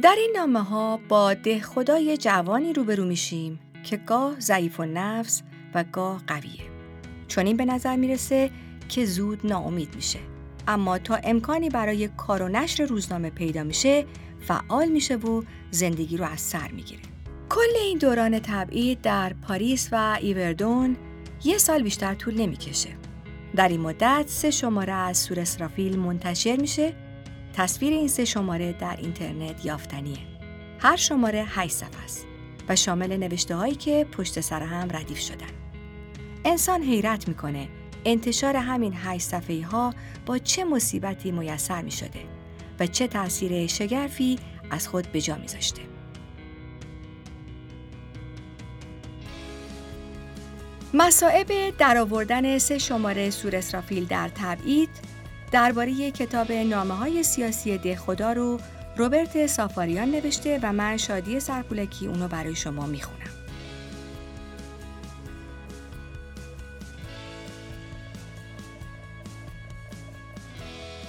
در این نامه ها با ده خدای جوانی روبرو میشیم که گاه ضعیف و نفس و گاه قویه. چون این به نظر می‌رسه که زود ناامید میشه. اما تا امکانی برای کار و نشر روزنامه پیدا میشه فعال میشه و زندگی رو از سر می‌گیره. کل این دوران تبعید در پاریس و ایوردون یه سال بیشتر طول نمی‌کشه. در این مدت سه شماره از سور اسرافیل منتشر میشه تصویر این سه شماره در اینترنت یافتنیه هر شماره 8 صفحه است و شامل نوشته هایی که پشت سر هم ردیف شدن انسان حیرت می‌کنه انتشار همین هشت صفحه ها با چه مصیبتی میسر می شده و چه تاثیر شگرفی از خود به جا میذاشته. مصائب درآوردن سه شماره سور اسرافیل در تبعید درباره کتاب نامه های سیاسی ده خدا رو روبرت سافاریان نوشته و من شادی سرپولکی اونو برای شما می‌خونم.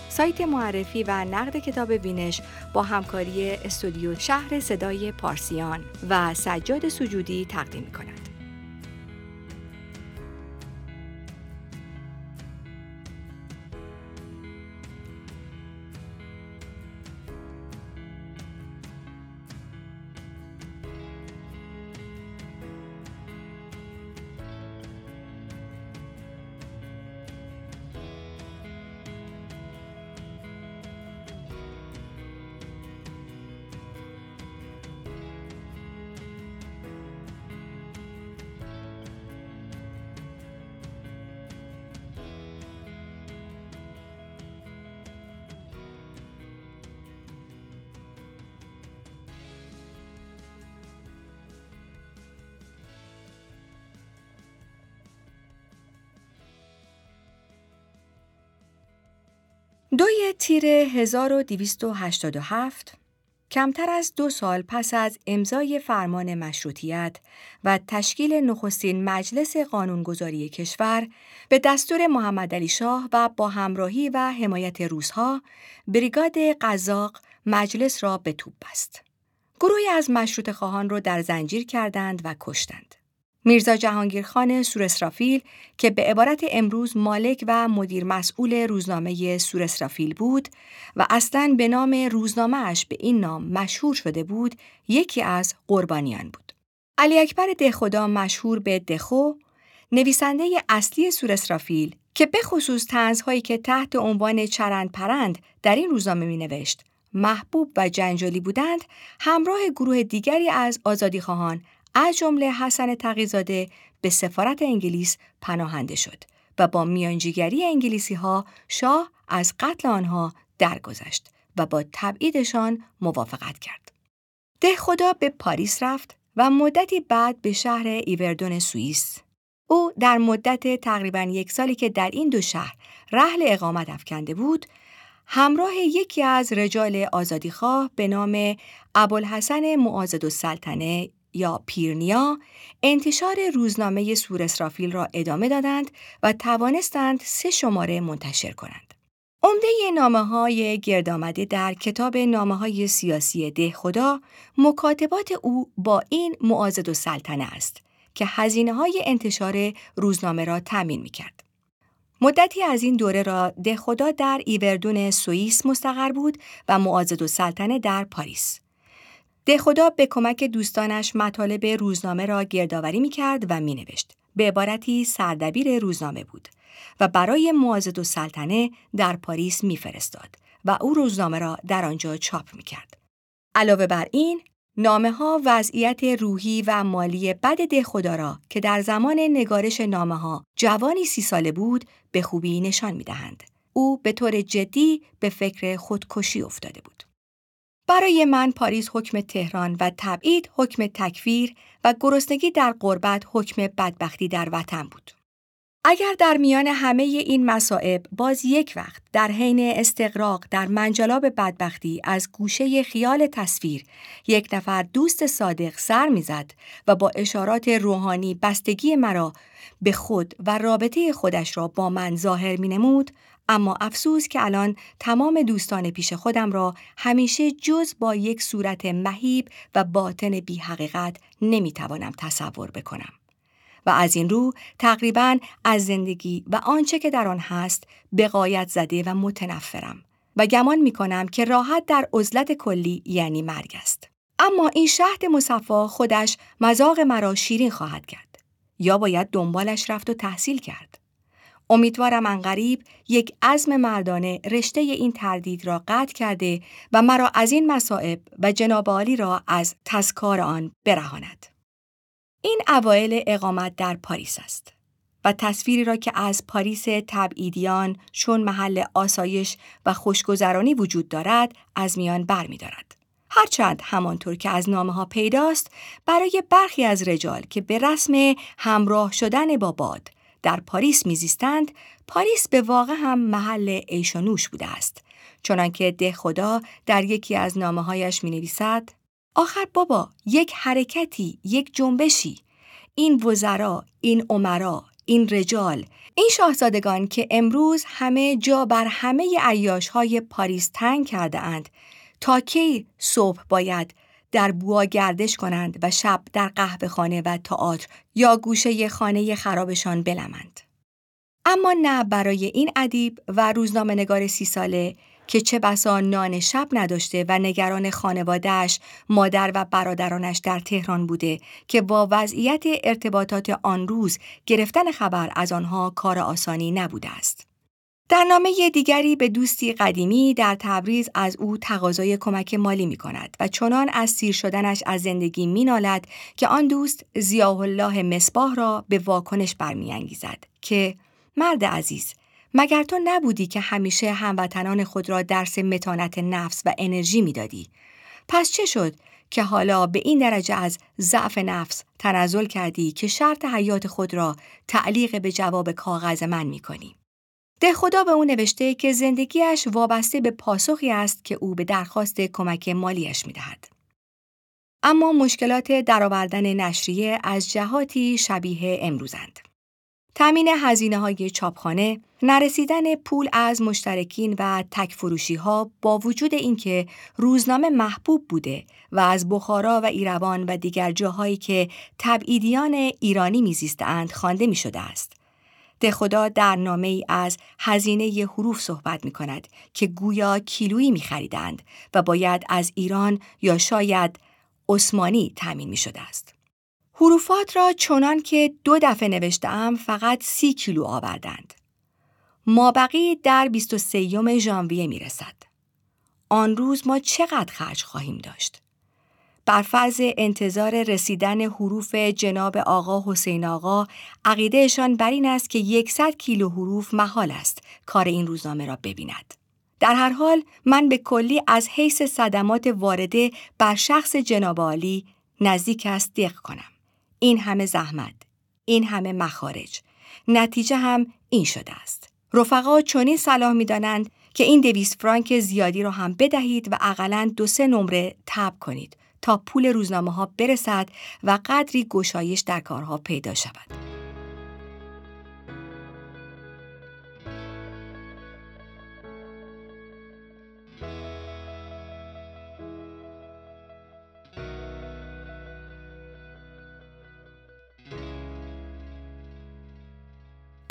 سایت معرفی و نقد کتاب وینش با همکاری استودیو شهر صدای پارسیان و سجاد سجودی تقدیم می دوی تیر 1287 کمتر از دو سال پس از امضای فرمان مشروطیت و تشکیل نخستین مجلس قانونگذاری کشور به دستور محمد علی شاه و با همراهی و حمایت روزها بریگاد قزاق مجلس را به توپ بست. گروهی از مشروط خواهان را در زنجیر کردند و کشتند. میرزا جهانگیرخان سورسرافیل که به عبارت امروز مالک و مدیر مسئول روزنامه سورسرافیل بود و اصلا به نام روزنامهش به این نام مشهور شده بود یکی از قربانیان بود. علی اکبر دهخدا مشهور به دخو نویسنده اصلی سورسرافیل که به خصوص تنزهایی که تحت عنوان چرند پرند در این روزنامه می نوشت محبوب و جنجالی بودند همراه گروه دیگری از آزادیخواهان از جمله حسن تقیزاده به سفارت انگلیس پناهنده شد و با میانجیگری انگلیسی ها شاه از قتل آنها درگذشت و با تبعیدشان موافقت کرد. ده خدا به پاریس رفت و مدتی بعد به شهر ایوردون سوئیس. او در مدت تقریبا یک سالی که در این دو شهر رحل اقامت افکنده بود، همراه یکی از رجال آزادیخواه به نام ابوالحسن معاذد السلطنه یا پیرنیا انتشار روزنامه سور اسرافیل را ادامه دادند و توانستند سه شماره منتشر کنند. عمده نامه های گرد آمده در کتاب نامه های سیاسی ده خدا مکاتبات او با این معازد و سلطنه است که هزینه های انتشار روزنامه را تمین می کرد. مدتی از این دوره را ده خدا در ایوردون سوئیس مستقر بود و معازد و سلطنه در پاریس. خدا به کمک دوستانش مطالب روزنامه را گردآوری می کرد و می نوشت. به عبارتی سردبیر روزنامه بود و برای معازد و سلطنه در پاریس میفرستاد و او روزنامه را در آنجا چاپ می کرد. علاوه بر این، نامه ها وضعیت روحی و مالی بد خدا را که در زمان نگارش نامه ها جوانی سی ساله بود به خوبی نشان می دهند. او به طور جدی به فکر خودکشی افتاده بود. برای من پاریس حکم تهران و تبعید حکم تکفیر و گرسنگی در قربت حکم بدبختی در وطن بود. اگر در میان همه این مصائب باز یک وقت در حین استقراق در منجلاب بدبختی از گوشه خیال تصویر یک نفر دوست صادق سر می‌زد و با اشارات روحانی بستگی مرا به خود و رابطه خودش را با من ظاهر می نمود، اما افسوس که الان تمام دوستان پیش خودم را همیشه جز با یک صورت مهیب و باطن بی حقیقت نمی توانم تصور بکنم. و از این رو تقریبا از زندگی و آنچه که در آن هست بقایت زده و متنفرم و گمان می کنم که راحت در عزلت کلی یعنی مرگ است. اما این شهد مصفا خودش مذاق مرا شیرین خواهد کرد. یا باید دنبالش رفت و تحصیل کرد. امیدوارم انقریب یک عزم مردانه رشته این تردید را قطع کرده و مرا از این مصائب و جناب را از تذکار آن برهاند. این اوایل اقامت در پاریس است و تصویری را که از پاریس تبعیدیان چون محل آسایش و خوشگذرانی وجود دارد از میان برمیدارد. هرچند همانطور که از نامه ها پیداست برای برخی از رجال که به رسم همراه شدن با باد در پاریس میزیستند پاریس به واقع هم محل عیش و بوده است. چنانکه دهخدا در یکی از نامه هایش می نویسد آخر بابا یک حرکتی یک جنبشی. این وزرا این امرا این رجال این شاهزادگان که امروز همه جا بر همه عیاش های پاریس تنگ کرده اند تا کی صبح باید در بوا گردش کنند و شب در قهوه خانه و تئاتر یا گوشه خانه خرابشان بلمند. اما نه برای این ادیب و روزنامه نگار سی ساله که چه بسا نان شب نداشته و نگران خانوادهش، مادر و برادرانش در تهران بوده که با وضعیت ارتباطات آن روز گرفتن خبر از آنها کار آسانی نبوده است. در نامه دیگری به دوستی قدیمی در تبریز از او تقاضای کمک مالی می کند و چنان از سیر شدنش از زندگی می نالد که آن دوست زیاه الله مصباح را به واکنش برمیانگیزد که مرد عزیز مگر تو نبودی که همیشه هموطنان خود را درس متانت نفس و انرژی می‌دادی پس چه شد که حالا به این درجه از ضعف نفس تنزل کردی که شرط حیات خود را تعلیق به جواب کاغذ من می کنی. ده خدا به او نوشته که زندگیش وابسته به پاسخی است که او به درخواست کمک مالیش می دهد. اما مشکلات درآوردن نشریه از جهاتی شبیه امروزند. تامین هزینه های چاپخانه، نرسیدن پول از مشترکین و تک فروشی ها با وجود اینکه روزنامه محبوب بوده و از بخارا و ایروان و دیگر جاهایی که تبعیدیان ایرانی میزیستند خوانده می شده است. خدا در نامه ای از هزینه حروف صحبت می کند که گویا کیلویی می خریدند و باید از ایران یا شاید عثمانی تأمین می شده است. حروفات را چنان که دو دفعه نوشتم فقط سی کیلو آوردند. مابقی در 23 ژانویه می رسد. آن روز ما چقدر خرج خواهیم داشت؟ بر فرض انتظار رسیدن حروف جناب آقا حسین آقا عقیدهشان بر این است که 100 کیلو حروف محال است کار این روزنامه را ببیند. در هر حال من به کلی از حیث صدمات وارده بر شخص جناب عالی نزدیک است دق کنم. این همه زحمت، این همه مخارج. نتیجه هم این شده است. رفقا چنین صلاح می دانند که این دویست فرانک زیادی را هم بدهید و اقلا دو سه نمره تب کنید تا پول روزنامه ها برسد و قدری گشایش در کارها پیدا شود.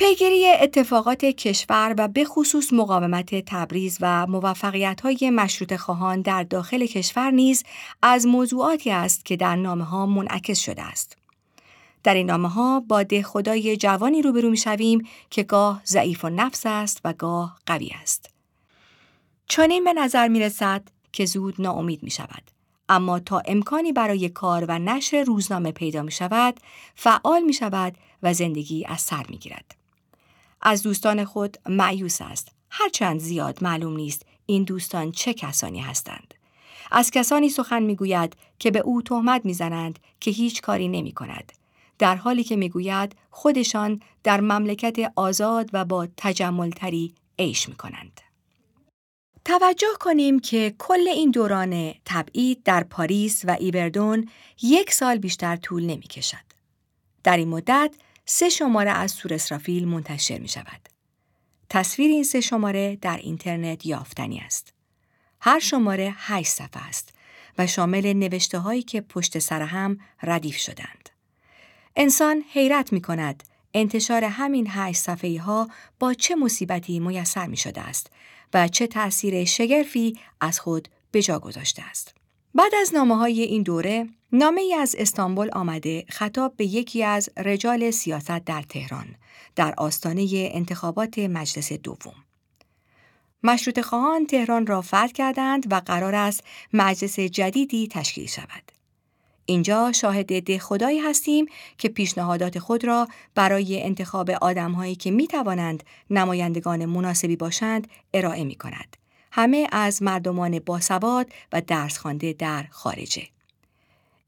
پیگیری اتفاقات کشور و به خصوص مقاومت تبریز و موفقیت های مشروط خواهان در داخل کشور نیز از موضوعاتی است که در نامه ها منعکس شده است. در این نامه ها با ده خدای جوانی روبرو می شویم که گاه ضعیف و نفس است و گاه قوی است. چنین به نظر می رسد که زود ناامید می شود. اما تا امکانی برای کار و نشر روزنامه پیدا می شود، فعال می شود و زندگی از سر می گیرد. از دوستان خود معیوس است. هرچند زیاد معلوم نیست این دوستان چه کسانی هستند. از کسانی سخن می‌گوید که به او تهمت می‌زنند که هیچ کاری نمی کند. در حالی که می‌گوید خودشان در مملکت آزاد و با تجملتری عیش می کنند. توجه کنیم که کل این دوران تبعید در پاریس و ایبردون یک سال بیشتر طول نمی کشد. در این مدت سه شماره از سور اسرافیل منتشر می شود. تصویر این سه شماره در اینترنت یافتنی است. هر شماره هشت صفحه است و شامل نوشته هایی که پشت سر هم ردیف شدند. انسان حیرت می کند انتشار همین هشت صفحه ها با چه مصیبتی میسر می شده است و چه تأثیر شگرفی از خود به جا گذاشته است. بعد از نامه های این دوره، نامه ای از استانبول آمده خطاب به یکی از رجال سیاست در تهران در آستانه انتخابات مجلس دوم. مشروط خواهان تهران را فتح کردند و قرار است مجلس جدیدی تشکیل شود. اینجا شاهد ده خدایی هستیم که پیشنهادات خود را برای انتخاب آدمهایی که می توانند نمایندگان مناسبی باشند ارائه می کند. همه از مردمان باسواد و درس خوانده در خارجه.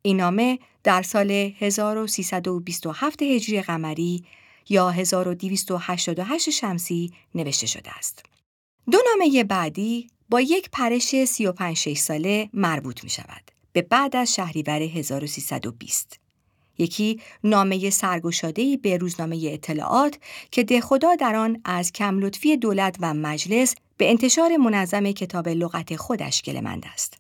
این نامه در سال 1327 هجری قمری یا 1288 شمسی نوشته شده است. دو نامه بعدی با یک پرش 35 ساله مربوط می شود. به بعد از شهریور 1320. یکی نامه سرگشاده‌ای به روزنامه اطلاعات که دهخدا در آن از کم لطفی دولت و مجلس به انتشار منظم کتاب لغت خودش گلمند است.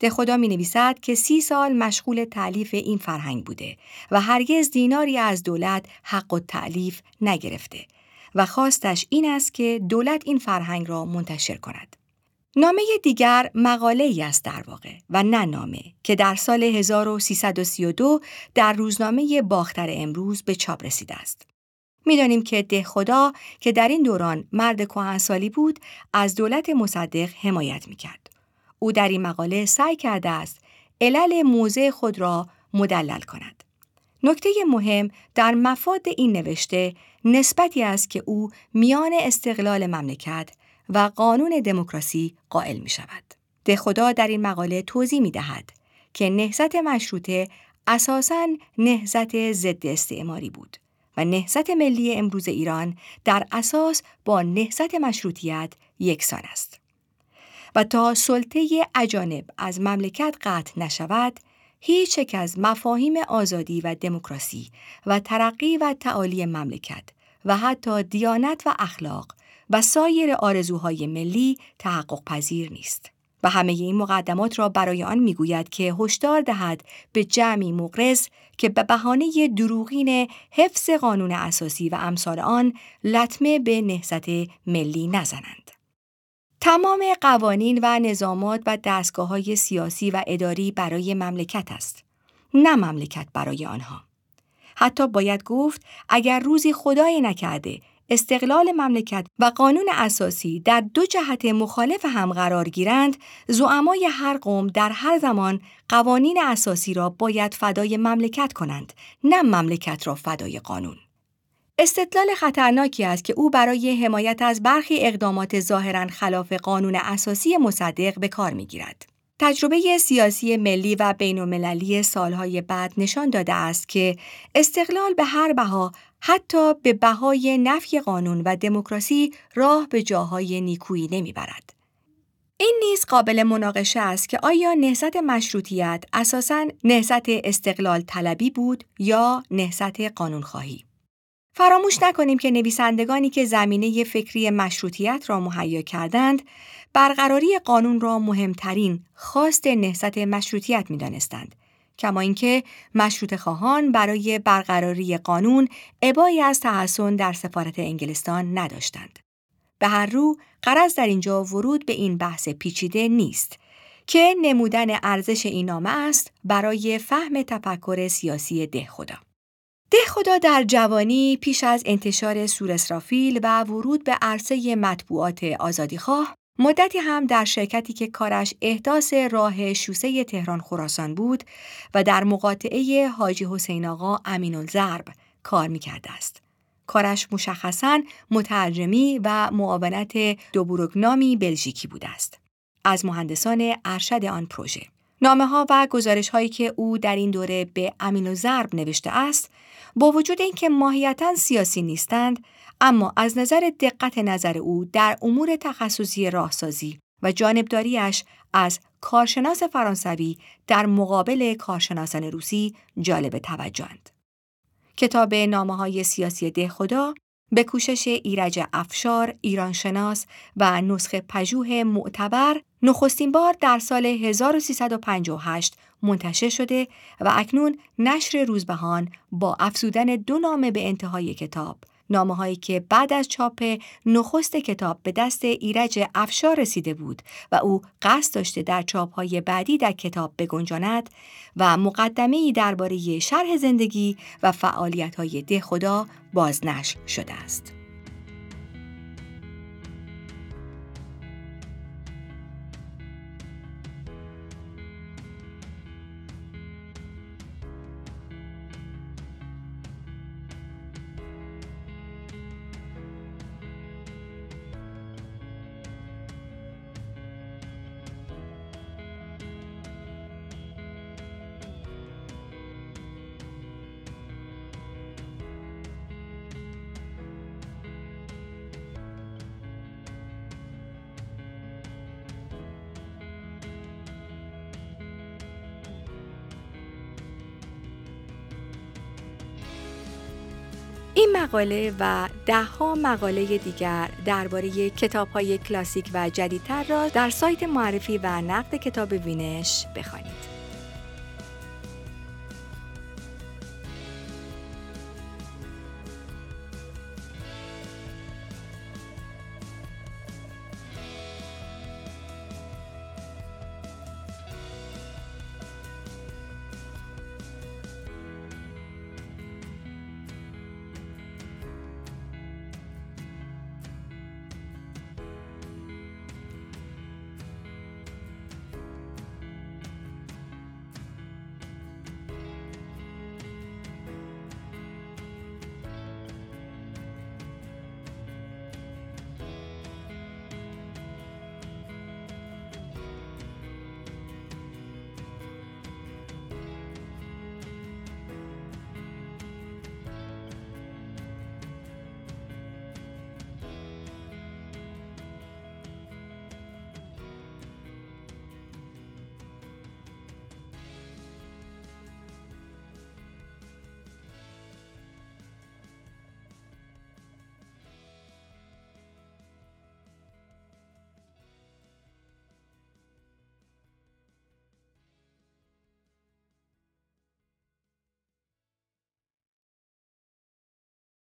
دهخدا می نویسد که سی سال مشغول تعلیف این فرهنگ بوده و هرگز دیناری از دولت حق و تعلیف نگرفته و خواستش این است که دولت این فرهنگ را منتشر کند. نامه دیگر مقاله ای است در واقع و نه نامه که در سال 1332 در روزنامه باختر امروز به چاپ رسیده است. می‌دانیم که ده خدا که در این دوران مرد کهنسالی بود از دولت مصدق حمایت می‌کرد. او در این مقاله سعی کرده است علل موضع خود را مدلل کند. نکته مهم در مفاد این نوشته نسبتی است که او میان استقلال مملکت و قانون دموکراسی قائل می شود. ده خدا در این مقاله توضیح می دهد که نهزت مشروطه اساساً نهزت ضد استعماری بود و نهزت ملی امروز ایران در اساس با نهزت مشروطیت یکسان است. و تا سلطه اجانب از مملکت قطع نشود، هیچ یک از مفاهیم آزادی و دموکراسی و ترقی و تعالی مملکت و حتی دیانت و اخلاق و سایر آرزوهای ملی تحقق پذیر نیست. و همه این مقدمات را برای آن می‌گوید که هشدار دهد به جمعی مقرز که به بهانه دروغین حفظ قانون اساسی و امثال آن لطمه به نهضت ملی نزنند. تمام قوانین و نظامات و دستگاه های سیاسی و اداری برای مملکت است. نه مملکت برای آنها. حتی باید گفت اگر روزی خدای نکرده استقلال مملکت و قانون اساسی در دو جهت مخالف هم قرار گیرند، زعمای هر قوم در هر زمان قوانین اساسی را باید فدای مملکت کنند، نه مملکت را فدای قانون. استدلال خطرناکی است که او برای حمایت از برخی اقدامات ظاهرا خلاف قانون اساسی مصدق به کار می‌گیرد. تجربه سیاسی ملی و بین سالهای بعد نشان داده است که استقلال به هر بها حتی به بهای نفی قانون و دموکراسی راه به جاهای نیکویی نمی‌برد. این نیز قابل مناقشه است که آیا نهضت مشروطیت اساساً نهضت استقلال طلبی بود یا نهضت قانونخواهی. فراموش نکنیم که نویسندگانی که زمینه فکری مشروطیت را مهیا کردند، برقراری قانون را مهمترین خواست نهضت مشروطیت می‌دانستند کما اینکه مشروط خواهان برای برقراری قانون ابایی از تحسن در سفارت انگلستان نداشتند. به هر رو قرض در اینجا ورود به این بحث پیچیده نیست که نمودن ارزش این نامه است برای فهم تفکر سیاسی ده خدا. ده خدا در جوانی پیش از انتشار سور اسرافیل و ورود به عرصه مطبوعات آزادیخواه مدتی هم در شرکتی که کارش احداث راه شوسه تهران خراسان بود و در مقاطعه حاجی حسین آقا امین الزرب کار می کرده است. کارش مشخصا مترجمی و معاونت دوبروگنامی بلژیکی بوده است. از مهندسان ارشد آن پروژه. نامه ها و گزارش هایی که او در این دوره به امین و نوشته است با وجود اینکه ماهیتا سیاسی نیستند اما از نظر دقت نظر او در امور تخصصی راهسازی و جانبداریش از کارشناس فرانسوی در مقابل کارشناسان روسی جالب توجهند. کتاب نامه های سیاسی ده خدا به کوشش ایرج افشار، ایرانشناس و نسخه پژوه معتبر نخستین بار در سال 1358 منتشر شده و اکنون نشر روزبهان با افزودن دو نامه به انتهای کتاب نامه هایی که بعد از چاپ نخست کتاب به دست ایرج افشار رسیده بود و او قصد داشته در چاپ های بعدی در کتاب بگنجاند و مقدمه ای درباره شرح زندگی و فعالیت های ده خدا بازنشر شده است. این مقاله و دهها مقاله دیگر درباره کتاب‌های کلاسیک و جدیدتر را در سایت معرفی و نقد کتاب وینش بخوانید.